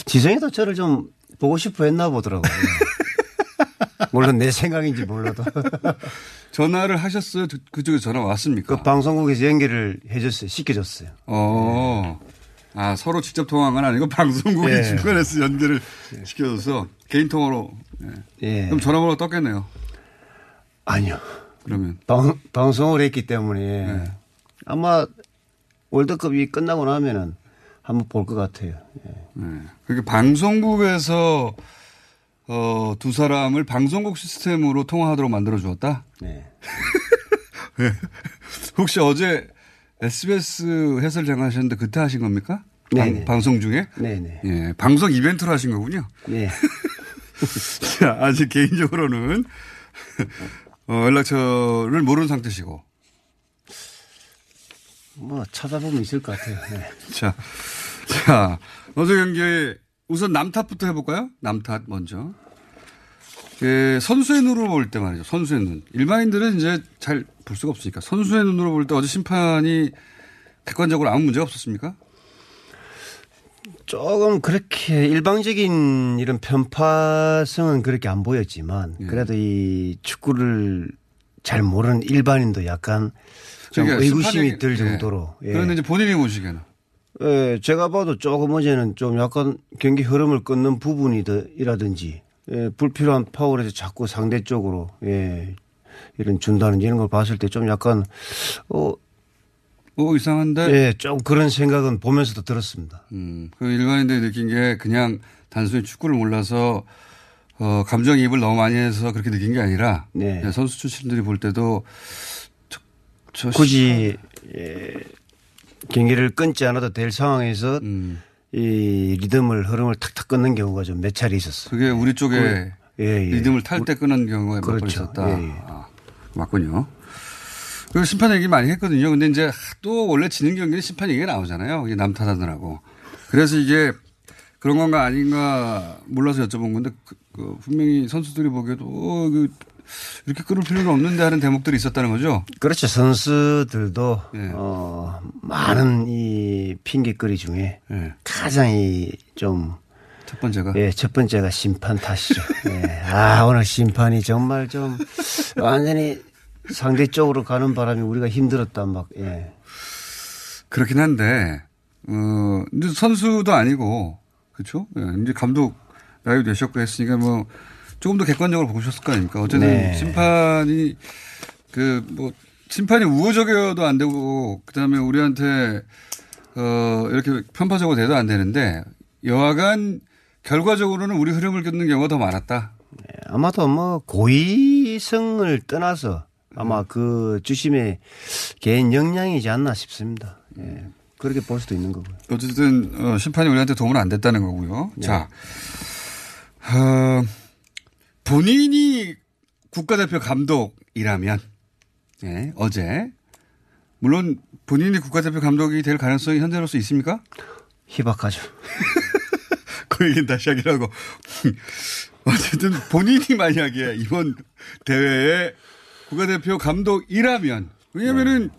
지성이도 저를 좀 보고 싶어 했나 보더라고요. 물론 내 생각인지 몰라도. 전화를 하셨어요? 그쪽에 전화 왔습니까? 그 방송국에서 연결을 해줬어요. 시켜줬어요. 어. 아, 서로 직접 통화한 건 아니고 방송국이 예. 중간에서 연결을 시켜줘서 개인 통화로. 예. 예. 그럼 전화번호 떴겠네요. 아니요. 그러면. 방, 방송을 했기 때문에 네. 아마 월드컵이 끝나고 나면은 한번 볼 것 같아요. 예. 네. 그게 방송국에서 어, 두 사람을 방송국 시스템으로 통화하도록 만들어 주었다? 네. 네. 혹시 어제 SBS 해설장 하셨는데 그때 하신 겁니까? 네네. 방, 송 중에? 네네. 예, 방송 이벤트로 하신 거군요. 네. 자, 아직 개인적으로는 어, 연락처를 모르는 상태시고. 뭐 찾아보면 있을 것 같아요. 네. 자, 자, 어제 경기에 우선 남탓부터 해볼까요? 남탓 먼저. 그 선수의 눈으로 볼 때 말이죠. 선수의 눈. 일반인들은 이제 잘 볼 수가 없으니까 선수의 눈으로 볼 때 어제 심판이 객관적으로 아무 문제가 없었습니까? 조금 그렇게 일방적인 이런 편파성은 그렇게 안 보였지만 예. 그래도 이 축구를 잘 모르는 일반인도 약간 좀 그러니까 의구심이 들 예. 정도로. 예. 그런데 이제 본인이 보시기에는. 예, 제가 봐도 조금 어제는 좀 약간 경기 흐름을 끊는 부분이라든지 예, 불필요한 파울에서 자꾸 상대 쪽으로 예, 이런 준다는 이런 걸 봤을 때 좀 약간 어, 어, 이상한데? 예, 좀 그런 생각은 보면서도 들었습니다. 음, 그 일반인들이 느낀 게 그냥 단순히 축구를 몰라서 어, 감정이입을 너무 많이 해서 그렇게 느낀 게 아니라 네. 예, 선수 출신들이 볼 때도 저, 저 굳이 예, 경기를 끊지 않아도 될 상황에서 음. 이 리듬을 흐름을 탁탁 끊는 경우가 좀 몇 차례 있었어요. 그게 우리 쪽에 그- 예, 예. 리듬을 탈 때 끄는 경우가 몇번 그렇죠. 있었다. 예, 예. 아, 맞군요. 그 심판 얘기 많이 했거든요. 근데 이제 또 원래 지는 경기는 심판 얘기가 나오잖아요. 이게 남탓하느라고. 그래서 이게 그런 건가 아닌가 몰라서 여쭤본 건데 그, 그 분명히 선수들이 보기에도 어, 그 이렇게 끊을 필요는 없는데 하는 대목들이 있었다는 거죠. 그렇죠. 선수들도 예. 어, 많은 이 핑계거리 중에 예. 가장 이좀 첫 번째가 예, 첫 번째가 심판 탓이죠. 예. 아, 오늘 심판이 정말 좀 완전히 상대 쪽으로 가는 바람에 우리가 힘들었다 막 예. 그렇긴 한데 어 이제 선수도 아니고 그렇죠. 예, 이제 감독 나이 되셨고 했으니까 뭐 조금 더 객관적으로 보셨을 거 아닙니까? 어쨌든 네. 심판이 그 뭐 심판이 우호적이어도 안 되고 그 다음에 우리한테 어 이렇게 편파적으로 돼도 안 되는데 여하간 결과적으로는 우리 흐름을 끊는 경우가 더 많았다. 아마도 뭐 고의성을 떠나서 아마 그 주심의 개인 역량이지 않나 싶습니다. 예. 그렇게 볼 수도 있는 거고요. 어쨌든 어, 심판이 우리한테 도움은 안 됐다는 거고요. 네. 자, 어, 본인이 국가대표 감독이라면 예, 어제 물론 본인이 국가대표 감독이 될 가능성이 현재로서 있습니까? 희박하죠. 그 얘기는 다시 하기라고. 어쨌든 본인이 만약에 이번 대회에 국가대표 감독이라면 왜냐면은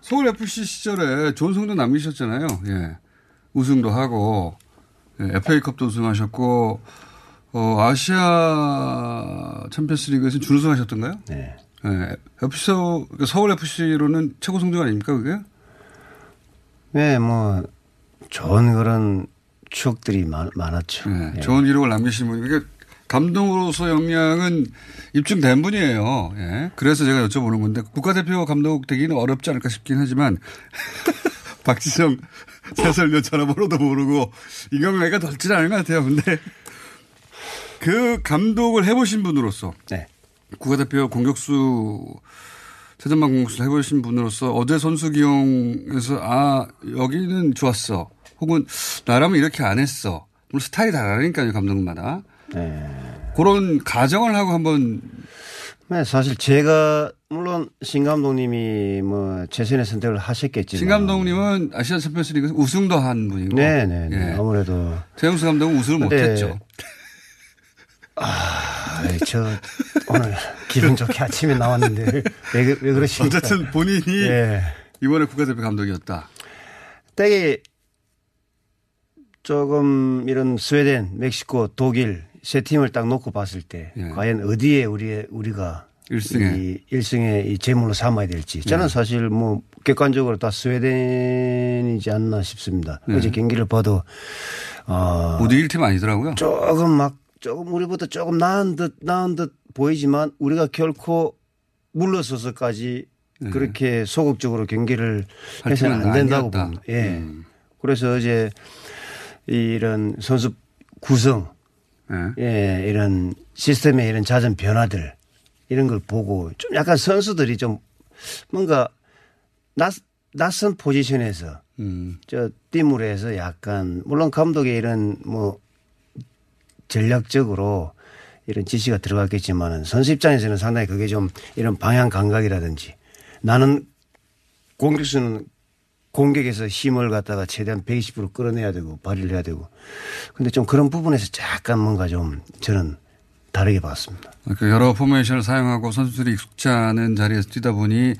서울 FC 시절에 성적 남기셨잖아요. 예. 우승도 하고 예, FA컵도 우승하셨고 어, 아시아 챔피언스 리그에서 준우승 하셨던가요? 네. 예. FC 그러니까 서울 FC로는 최고 성적 아닙니까 그게? 네, 뭐 좋은 그런 추억들이 많, 많았죠. 네, 예. 좋은 기록을 남기신 분이 그러니까 감독으로서 역량은 입증된 분이에요. 예. 그래서 제가 여쭤보는 건데 국가대표 감독 되기는 어렵지 않을까 싶긴 하지만 박지성 해설위원 전화번호도 모르고 이경래가 덜진 않은 것 같아요. 근데 그 감독을 해보신 분으로서 네. 국가대표 공격수 최전방 공격수를 해보신 분으로서 어제 선수 기용에서 아 여기는 좋았어. 혹은 나라면 이렇게 안 했어. 물론 스타일이 다르니까요 감독마다. 네. 그런 가정을 하고 한번 네, 사실 제가 물론 신 감독님이 뭐 최선의 선택을 하셨겠지만 신 감독님은 아시아 챔피언스리그 우승도 한 분이고. 네, 네, 네. 예. 아무래도 최영수 감독은 우승을 근데 못했죠. 아, 저 오늘 기분 좋게 아침에 나왔는데 왜, 그- 왜 그러십니까? 어쨌든 본인이 예. 이번에 국가대표 감독이었다. 되게 조금 이런 스웨덴, 멕시코, 독일 세 팀을 딱 놓고 봤을 때 과연 어디에 우리 우리가 예. 일승에. 이 일승의 이 제물로 삼아야 될지 저는 네. 사실 뭐 객관적으로 다 스웨덴이지 않나 싶습니다. 네. 어제 경기를 봐도 어 모두 1팀 아니더라고요. 조금 막 조금 우리보다 조금 나은 듯 나은 듯 보이지만 우리가 결코 물러서서까지 그렇게 소극적으로 경기를 해서는 안 된다고. 봅니다. 예. 음. 그래서 어제 이런 선수 구성, 네. 예, 이런 시스템의 이런 잦은 변화들 이런 걸 보고 좀 약간 선수들이 좀 뭔가 낯, 낯선 포지션에서 음. 저 팀으로 해서 약간 물론 감독의 이런 뭐 전략적으로 이런 지시가 들어갔겠지만은 선수 입장에서는 상당히 그게 좀 이런 방향 감각이라든지 나는 공격수는 공격에서 힘을 갖다가 최대한 120% 끌어내야 되고 발휘를 해야 되고 근데 좀 그런 부분에서 약간 뭔가 좀 저는 다르게 봤습니다. 그러니까 여러 포메이션을 사용하고 선수들이 익숙지 않은 자리에서 뛰다 보니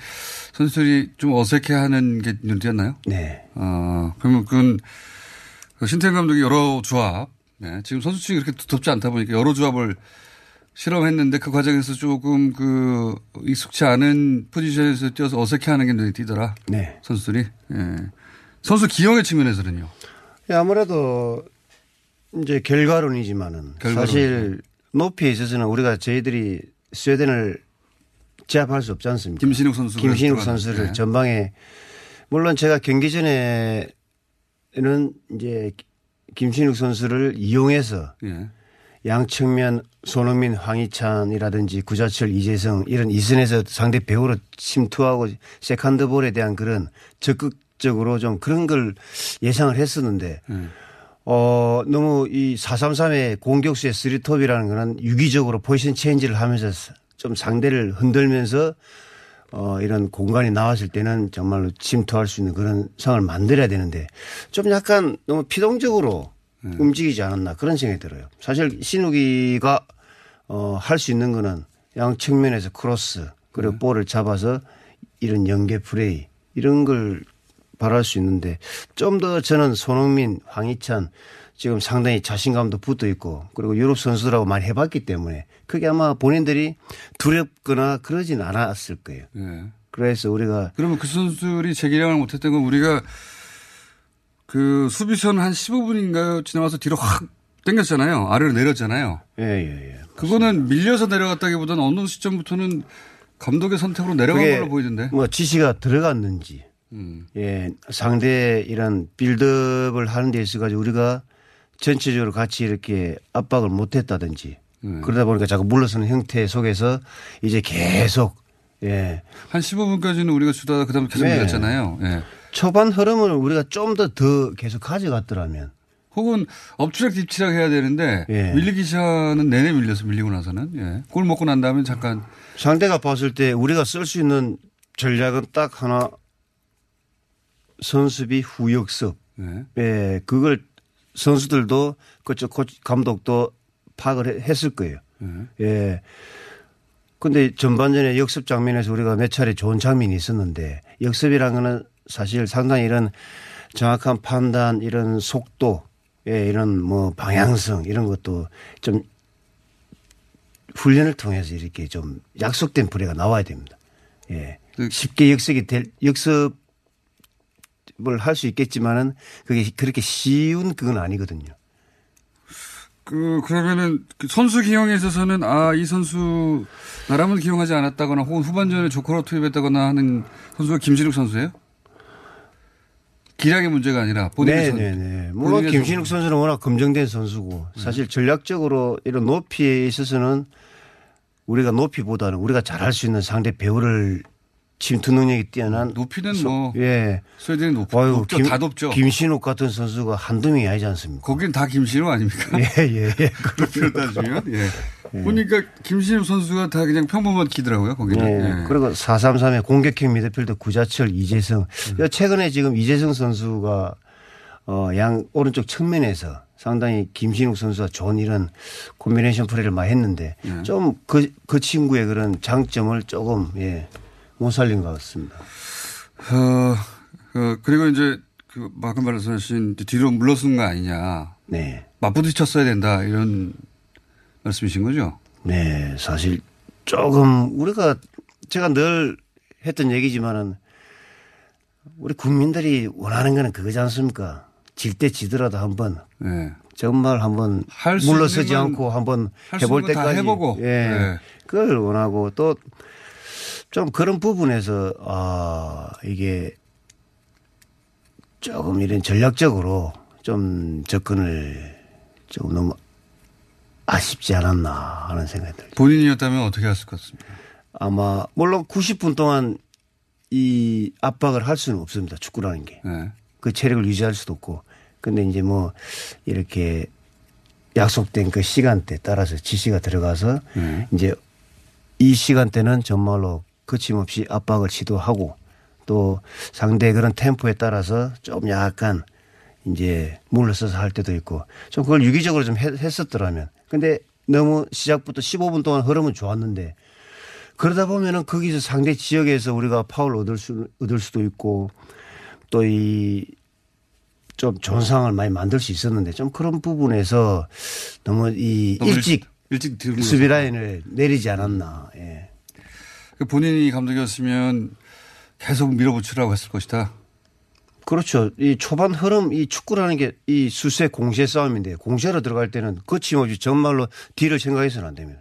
선수들이 좀 어색해하는 게 눈띄었나요? 네. 어, 그러면 그건 그 신태영 감독이 여러 조합, 네, 지금 선수 측이 그렇게 두텁지 않다 보니까 여러 조합을 실험했는데 그 과정에서 조금 그 익숙치 않은 포지션에서 뛰어서 어색해하는 게 눈에 띄더라. 네. 선수들이. 예. 선수 기용의 측면에서는요. 예, 아무래도 이제 결과론이지만은 결과론. 사실 높이에 있어서는 우리가 저희들이 스웨덴을 제압할 수 없지 않습니까? 김신욱 선수가 김신욱 선수를 네. 전방에 물론 제가 경기 전에는 이제 김신욱 선수를 이용해서 예. 양측면 손흥민, 황희찬이라든지 구자철, 이재성 이런 이선에서 상대 배후로 침투하고 second ball에 대한 그런 적극적으로 좀 그런 걸 예상을 했었는데 음. 어, 너무 이 433의 공격수의 three top이라는 거는 유기적으로 포지션 체인지를 하면서 좀 상대를 흔들면서 어, 이런 공간이 나왔을 때는 정말로 침투할 수 있는 그런 상황을 만들어야 되는데 좀 약간 너무 피동적으로 움직이지 않았나 그런 생각이 들어요. 사실 신욱이가 어, 할 수 있는 거는 양 측면에서 크로스 그리고 볼을 잡아서 이런 연계 플레이 이런 걸 바랄 수 있는데 좀 더 저는 손흥민, 황희찬 지금 상당히 자신감도 붙어 있고 그리고 유럽 선수들하고 많이 해봤기 때문에 그게 아마 본인들이 두렵거나 그러진 않았을 거예요. 예. 그래서 우리가 그러면 그 선수들이 재기량을 못했던 건 우리가 그 수비선 한 15분인가요? 지나와서 뒤로 확 당겼잖아요. 아래로 내렸잖아요. 예, 예, 예. 그거는 밀려서 내려갔다기보다는 어느 시점부터는 감독의 선택으로 내려간 걸로 보이던데. 뭐 지시가 들어갔는지 음. 예, 상대 이런 빌드업을 하는 데 있어 가지고 우리가 전체적으로 같이 이렇게 압박을 못 했다든지 네. 그러다 보니까 자꾸 물러서는 형태 속에서 이제 계속 예. 한 15분까지는 우리가 주다가 그다음에 계속 네. 밀렸잖아요. 예. 초반 흐름을 우리가 좀 더 더 계속 가져갔더라면 혹은 엎치락 뒤치락 해야 되는데 예. 밀리기 시작하는 내내 밀려서 밀리고 나서는 예. 골 먹고 난 다음에 잠깐 상대가 봤을 때 우리가 쓸 수 있는 전략은 딱 하나 선수비 후역습. 예. 예, 그걸 선수들도 그쪽 코치 감독도 파악을 해- 했을 거예요. 예. 예. 근데 전반전에 역습 장면에서 우리가 몇 차례 좋은 장면이 있었는데 역습이라는 거는 사실 상당히 이런 정확한 판단, 이런 속도, 예, 이런 뭐 방향성 이런 것도 좀 훈련을 통해서 이렇게 좀 약속된 플레이가 나와야 됩니다. 예. 쉽게 역습이 될, 역습을 할 수 있겠지만은 그게 그렇게 쉬운 그건 아니거든요. 그 그러면은 그 선수 기용에 있어서는 아 이 선수 나라면 기용하지 않았다거나 혹은 후반전에 조커로 투입했다거나 하는 선수가 김진욱 선수예요? 기량의 문제가 아니라 본인의 선- 네네네. 물론 본인의 김신욱 선수는 워낙 검증된 선수고 사실 전략적으로 이런 높이에 있어서는 우리가 높이보다는 우리가 잘할 수 있는 상대 배우를 침투 능력이 뛰어난 높이는 소- 뭐 예. 스웨덴이 높, 아유, 높죠. 김- 다 높죠. 김신욱 같은 선수가 한두 명이 아니지 않습니까? 거긴 다 김신욱 아닙니까? 예, 예, 예. 높이로 따지면 예. 보니까 김신욱 선수가 다 그냥 평범한 키더라고요. 거기는. 예. 예. 그리고 433의 공격형 미드필더 구자철, 이재성. 음. 최근에 지금 이재성 선수가 어, 양 오른쪽 측면에서 상당히 김신욱 선수와 좋은 이런 콤비네이션 플레이를 많이 했는데 네. 좀그그 친구의 그런 장점을 조금 예, 못 살린 것 같습니다. 어, 어, 그리고 이제 그 방금 말씀하신 뒤로 물러선 거 아니냐. 네. 맞부딪혔어야 된다 이런 말씀이신 거죠? 네, 사실 조금 우리가 제가 늘 했던 얘기지만은 우리 국민들이 원하는 거는 그거지 않습니까? 질 때 지더라도 한번 네. 정말 한번 물러서지 않고 한번 해볼 때까지 해보고. 예, 네. 그걸 원하고 또 좀 그런 부분에서 아 이게 조금 이런 전략적으로 좀 접근을 좀 너무 아쉽지 않았나 하는 생각이 들어요. 본인이었다면 어떻게 했을 것 같습니까? 아마 물론 90분 동안 이 압박을 할 수는 없습니다. 축구라는 게. 네. 그 체력을 유지할 수도 없고. 근데 이제 뭐 이렇게 약속된 그 시간대 따라서 지시가 들어가서 네. 이제 이 시간대는 정말로 거침없이 압박을 시도하고 또 상대의 그런 템포에 따라서 좀 약간 이제 물러서서 할 때도 있고 좀 그걸 유기적으로 좀 했- 했었더라면 근데 너무 시작부터 15분 동안 흐름은 좋았는데 그러다 보면은 거기서 상대 지역에서 우리가 파울 얻을 수, 얻을 수도 있고 또 이좀 상황을 많이 만들 수 있었는데 좀 그런 부분에서 너무 이 너무 일찍 일찍 수비 라인을 내리지 않았나. 예. 그 본인이 감독이었으면 계속 밀어붙이라고 했을 것이다. 그렇죠. 이 초반 흐름, 이 축구라는 게 이 수세 공세 싸움인데 공세로 들어갈 때는 거침없이 정말로 뒤를 생각해서는 안 됩니다.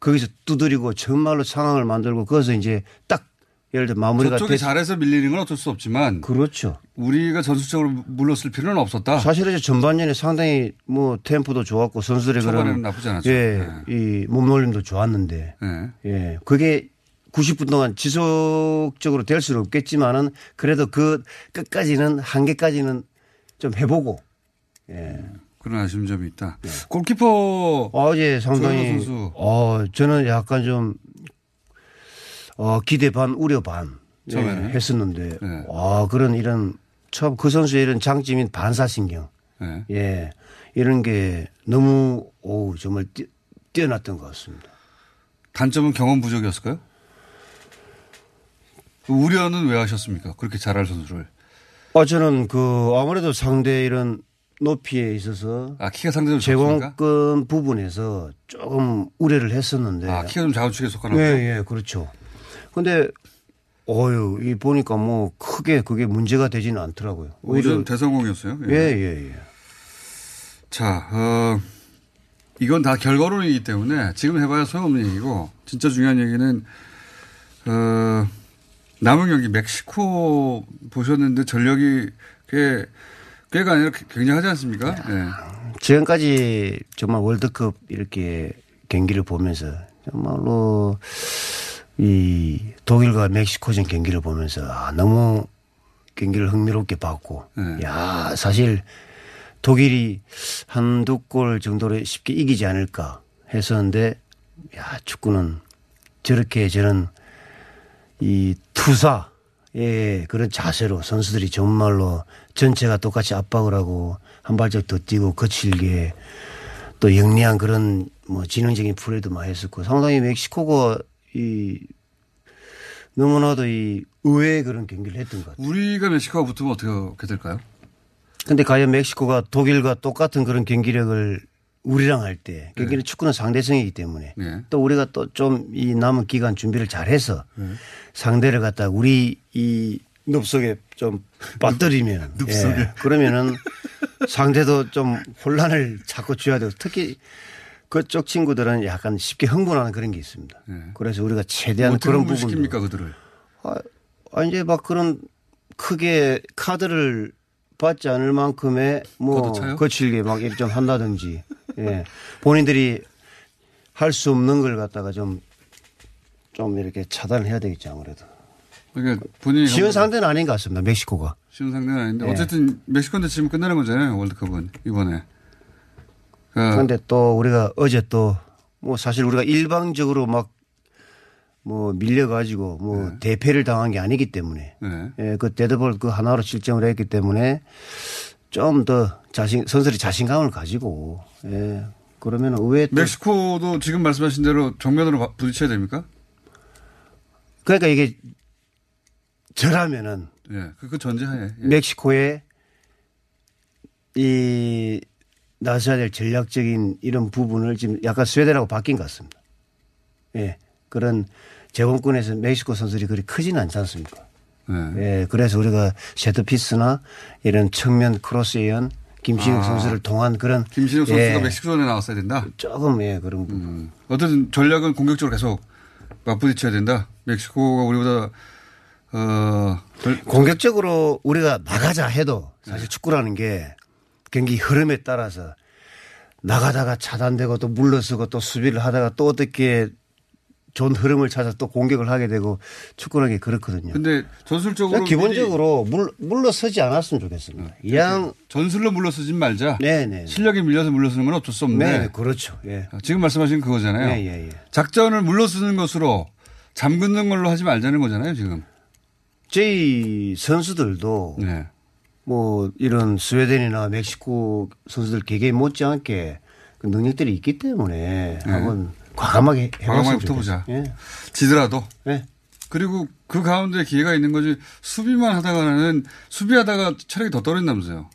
거기서 두드리고 정말로 상황을 만들고 거기서 이제 딱 예를 들어 마무리가 저쪽이 됐- 잘해서 밀리는 건 어쩔 수 없지만 그렇죠. 우리가 전술적으로 물렀을 필요는 없었다. 사실 이제 전반전에 상당히 뭐 템포도 좋았고 선수들의 초반에는 그런 나쁘지 않았죠. 예, 이 몸놀림도 좋았는데 네. 예, 그게 90분 동안 지속적으로 될 수는 없겠지만은 그래도 그 끝까지는 한계까지는 좀 해보고 예. 그런 아쉬운 점이 있다. 골키퍼 어제 상당히 조현우 선수. 어 저는 약간 좀 어, 기대 반 우려 반 예? 했었는데 네. 아 그런 이런 처음 그 선수의 이런 장점인 반사신경 네. 예 이런 게 너무 오 정말 뛰, 뛰어났던 것 같습니다. 단점은 경험 부족이었을까요? 우려는 왜 하셨습니까? 그렇게 잘할 선수를. 아 저는 그 아무래도 상대 이런 높이에 있어서 아 키가 상대적으로 작습니까? 제공권 부분에서 조금 우려를 했었는데 아 키가 좀 축에 속하나 네, 보죠? 예, 그렇죠. 근데 어유 이 보니까 뭐 크게 그게 문제가 되지는 않더라고요. 오히려 대성공이었어요. 예, 예, 예. 자, 어, 이건 다 결과론이기 때문에 지금 해봐야 소용없는 얘기고 진짜 중요한 얘기는 어, 남은 경기 멕시코 보셨는데 전력이 꽤 꽤가 아니라 굉장하지 않습니까? 네. 지금까지 정말 월드컵 이렇게 경기를 보면서 정말로 이 독일과 멕시코전 경기를 보면서 아, 너무 경기를 흥미롭게 봤고 야 사실 독일이 한두 골 정도로 쉽게 이기지 않을까 했었는데 야 축구는 저렇게 저런 이 투사의 그런 자세로 선수들이 정말로 전체가 똑같이 압박을 하고 한 발짝 더 뛰고 거칠게 또 영리한 그런 뭐 지능적인 플레이도 많이 했었고 상당히 멕시코가 이 너무나도 이 의외의 그런 경기를 했던 것 같아요. 우리가 멕시코가 붙으면 어떻게 될까요? 근데 과연 멕시코가 독일과 똑같은 그런 경기력을 우리랑 할 때 경기는 축구는 상대성이기 때문에 네. 또 우리가 또 좀 이 남은 기간 준비를 잘해서 상대를 갖다 우리 이 늪속에 좀 빠뜨리면 늪속에. 예, 그러면은 상대도 좀 혼란을 자꾸 줘야 되고 특히 그쪽 친구들은 약간 쉽게 흥분하는 그런 게 있습니다. 그래서 우리가 최대한 네. 그런 부분 시킵니까 그들을? 아, 아, 이제 막 그런 크게 카드를 받지 않을 만큼의 뭐? 거칠게 막 이렇게 좀 한다든지 예. 본인들이 할 수 없는 걸 갖다가 좀, 좀 이렇게 차단을 해야 되겠지 아무래도. 그러니까 본인이 쉬운 상대는 아닌 것 같습니다. 멕시코가. 쉬운 상대는 아닌데 예. 어쨌든 멕시코한테 지금 끝나는 거잖아요 월드컵은 이번에. 그러니까 그런데 또 우리가 어제 또 뭐 사실 우리가 일방적으로 막 뭐 밀려가지고 뭐 대패를 당한 게 아니기 때문에 네. 예, 그 데드볼 그 하나로 실점을 했기 때문에 좀 더 자신 선수들이 자신감을 가지고 예. 그러면 의외 또 멕시코도 지금 말씀하신 대로 정면으로 바- 부딪혀야 됩니까? 그러니까 이게 저라면은 예, 그, 그 전제하에. 예. 멕시코에 이 나서야 될 전략적인 이런 부분을 지금 약간 스웨덴하고 바뀐 것 같습니다. 예. 그런 제공권에서 멕시코 선수들이 그리 크지는 않지 않습니까? 네. 예. 그래서 우리가 세트피스나 이런 측면 크로스에 의한 김신욱 아. 선수를 통한 그런 김신욱 선수가 예. 멕시코전에 나왔어야 된다. 조금 예 그런 부분. 어쨌든 전략은 공격적으로 계속 맞부딪혀야 된다. 멕시코가 우리보다 어 별- 공격적으로 우리가 나가자 해도 네. 사실 축구라는 게 경기 흐름에 따라서 나가다가 차단되고 또 물러서고 또 수비를 하다가 또 어떻게 좋은 흐름을 찾아 또 공격을 하게 되고 축구라는 게 그렇거든요. 근데 전술적으로 기본적으로 물, 물러서지 않았으면 좋겠습니다. 이양 전술로 물러서진 말자. 네네. 실력에 밀려서 물러서는 건 어쩔 수 없는데. 네, 그렇죠. 예. 지금 말씀하신 그거잖아요. 예, 예, 예. 작전을 물러서는 것으로 잠그는 걸로 하지 말자는 거잖아요, 지금. 저희 선수들도 네. 뭐 이런 스웨덴이나 멕시코 선수들 개개인 못지않게 그 능력들이 있기 때문에 한번 과감하게 네. 과감하게 붙어보자. 예. 지더라도. 네. 그리고 그 가운데 기회가 있는 거지 수비만 하다가는 수비하다가 체력이 더 떨어진다면서요.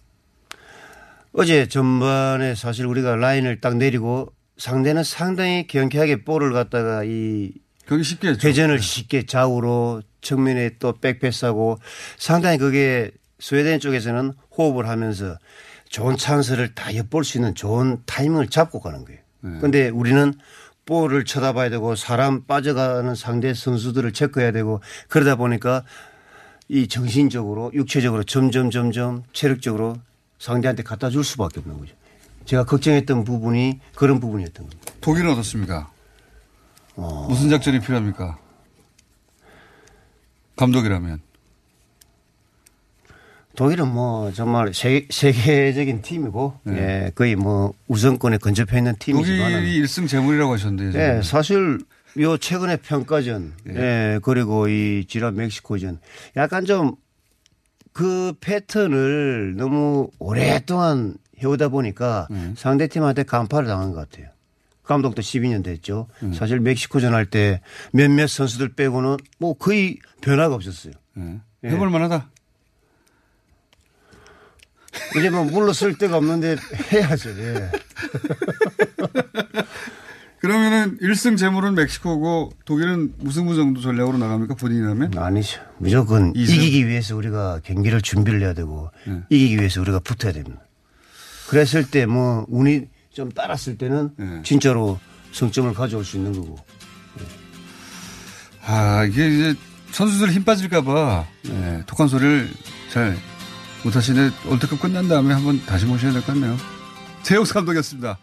어제 전반에 사실 우리가 라인을 딱 내리고 상대는 상당히 경쾌하게 볼을 갖다가 이 경기 쉽게 했죠. 회전을 쉽게 좌우로 측면에 또 백패스하고 상당히 그게 스웨덴 쪽에서는 호흡을 하면서 좋은 찬스를 다 엿볼 수 있는 좋은 타이밍을 잡고 가는 거예요. 그런데 우리는 볼을 쳐다봐야 되고 사람 빠져가는 상대 선수들을 체크해야 되고 그러다 보니까 이 정신적으로 육체적으로 점점 점점 체력적으로 상대한테 갖다 줄 수밖에 없는 거죠. 제가 걱정했던 부분이 그런 부분이었던 겁니다. 독일은 어떻습니까? 어. 무슨 작전이 필요합니까? 감독이라면. 독일은 뭐 정말 세, 세계적인 팀이고 예, 거의 뭐 우선권에 근접해 있는 팀이지만 독일이 1승 재물이라고 하셨는데. 예, 사실 요 최근에 평가전 예. 그리고 이 지난 멕시코전 약간 좀 그 패턴을 너무 오랫동안 해오다 보니까 상대팀한테 간파를 당한 것 같아요. 감독도 12년 됐죠. 사실 멕시코전 할 때 몇몇 선수들 빼고는 뭐 거의 변화가 없었어요. 예. 해볼 만하다. 이제 뭐 물러설 데가 없는데 해야죠. 예. 그러면은 1승 재물은 멕시코고 독일은 무승부 정도 전략으로 나갑니까? 본인이라면? 아니죠. 무조건 이승? 이기기 위해서 우리가 경기를 준비를 해야 되고 이기기 위해서 우리가 붙어야 됩니다. 그랬을 때 뭐 운이 좀 따랐을 때는 진짜로 성점을 가져올 수 있는 거고. 아, 이게 이제 선수들 힘 빠질까봐 네, 독한 소리를 잘 못하시네. 월드컵 끝난 다음에 한번 다시 모셔야 될 것 같네요. 최욱 감독이었습니다.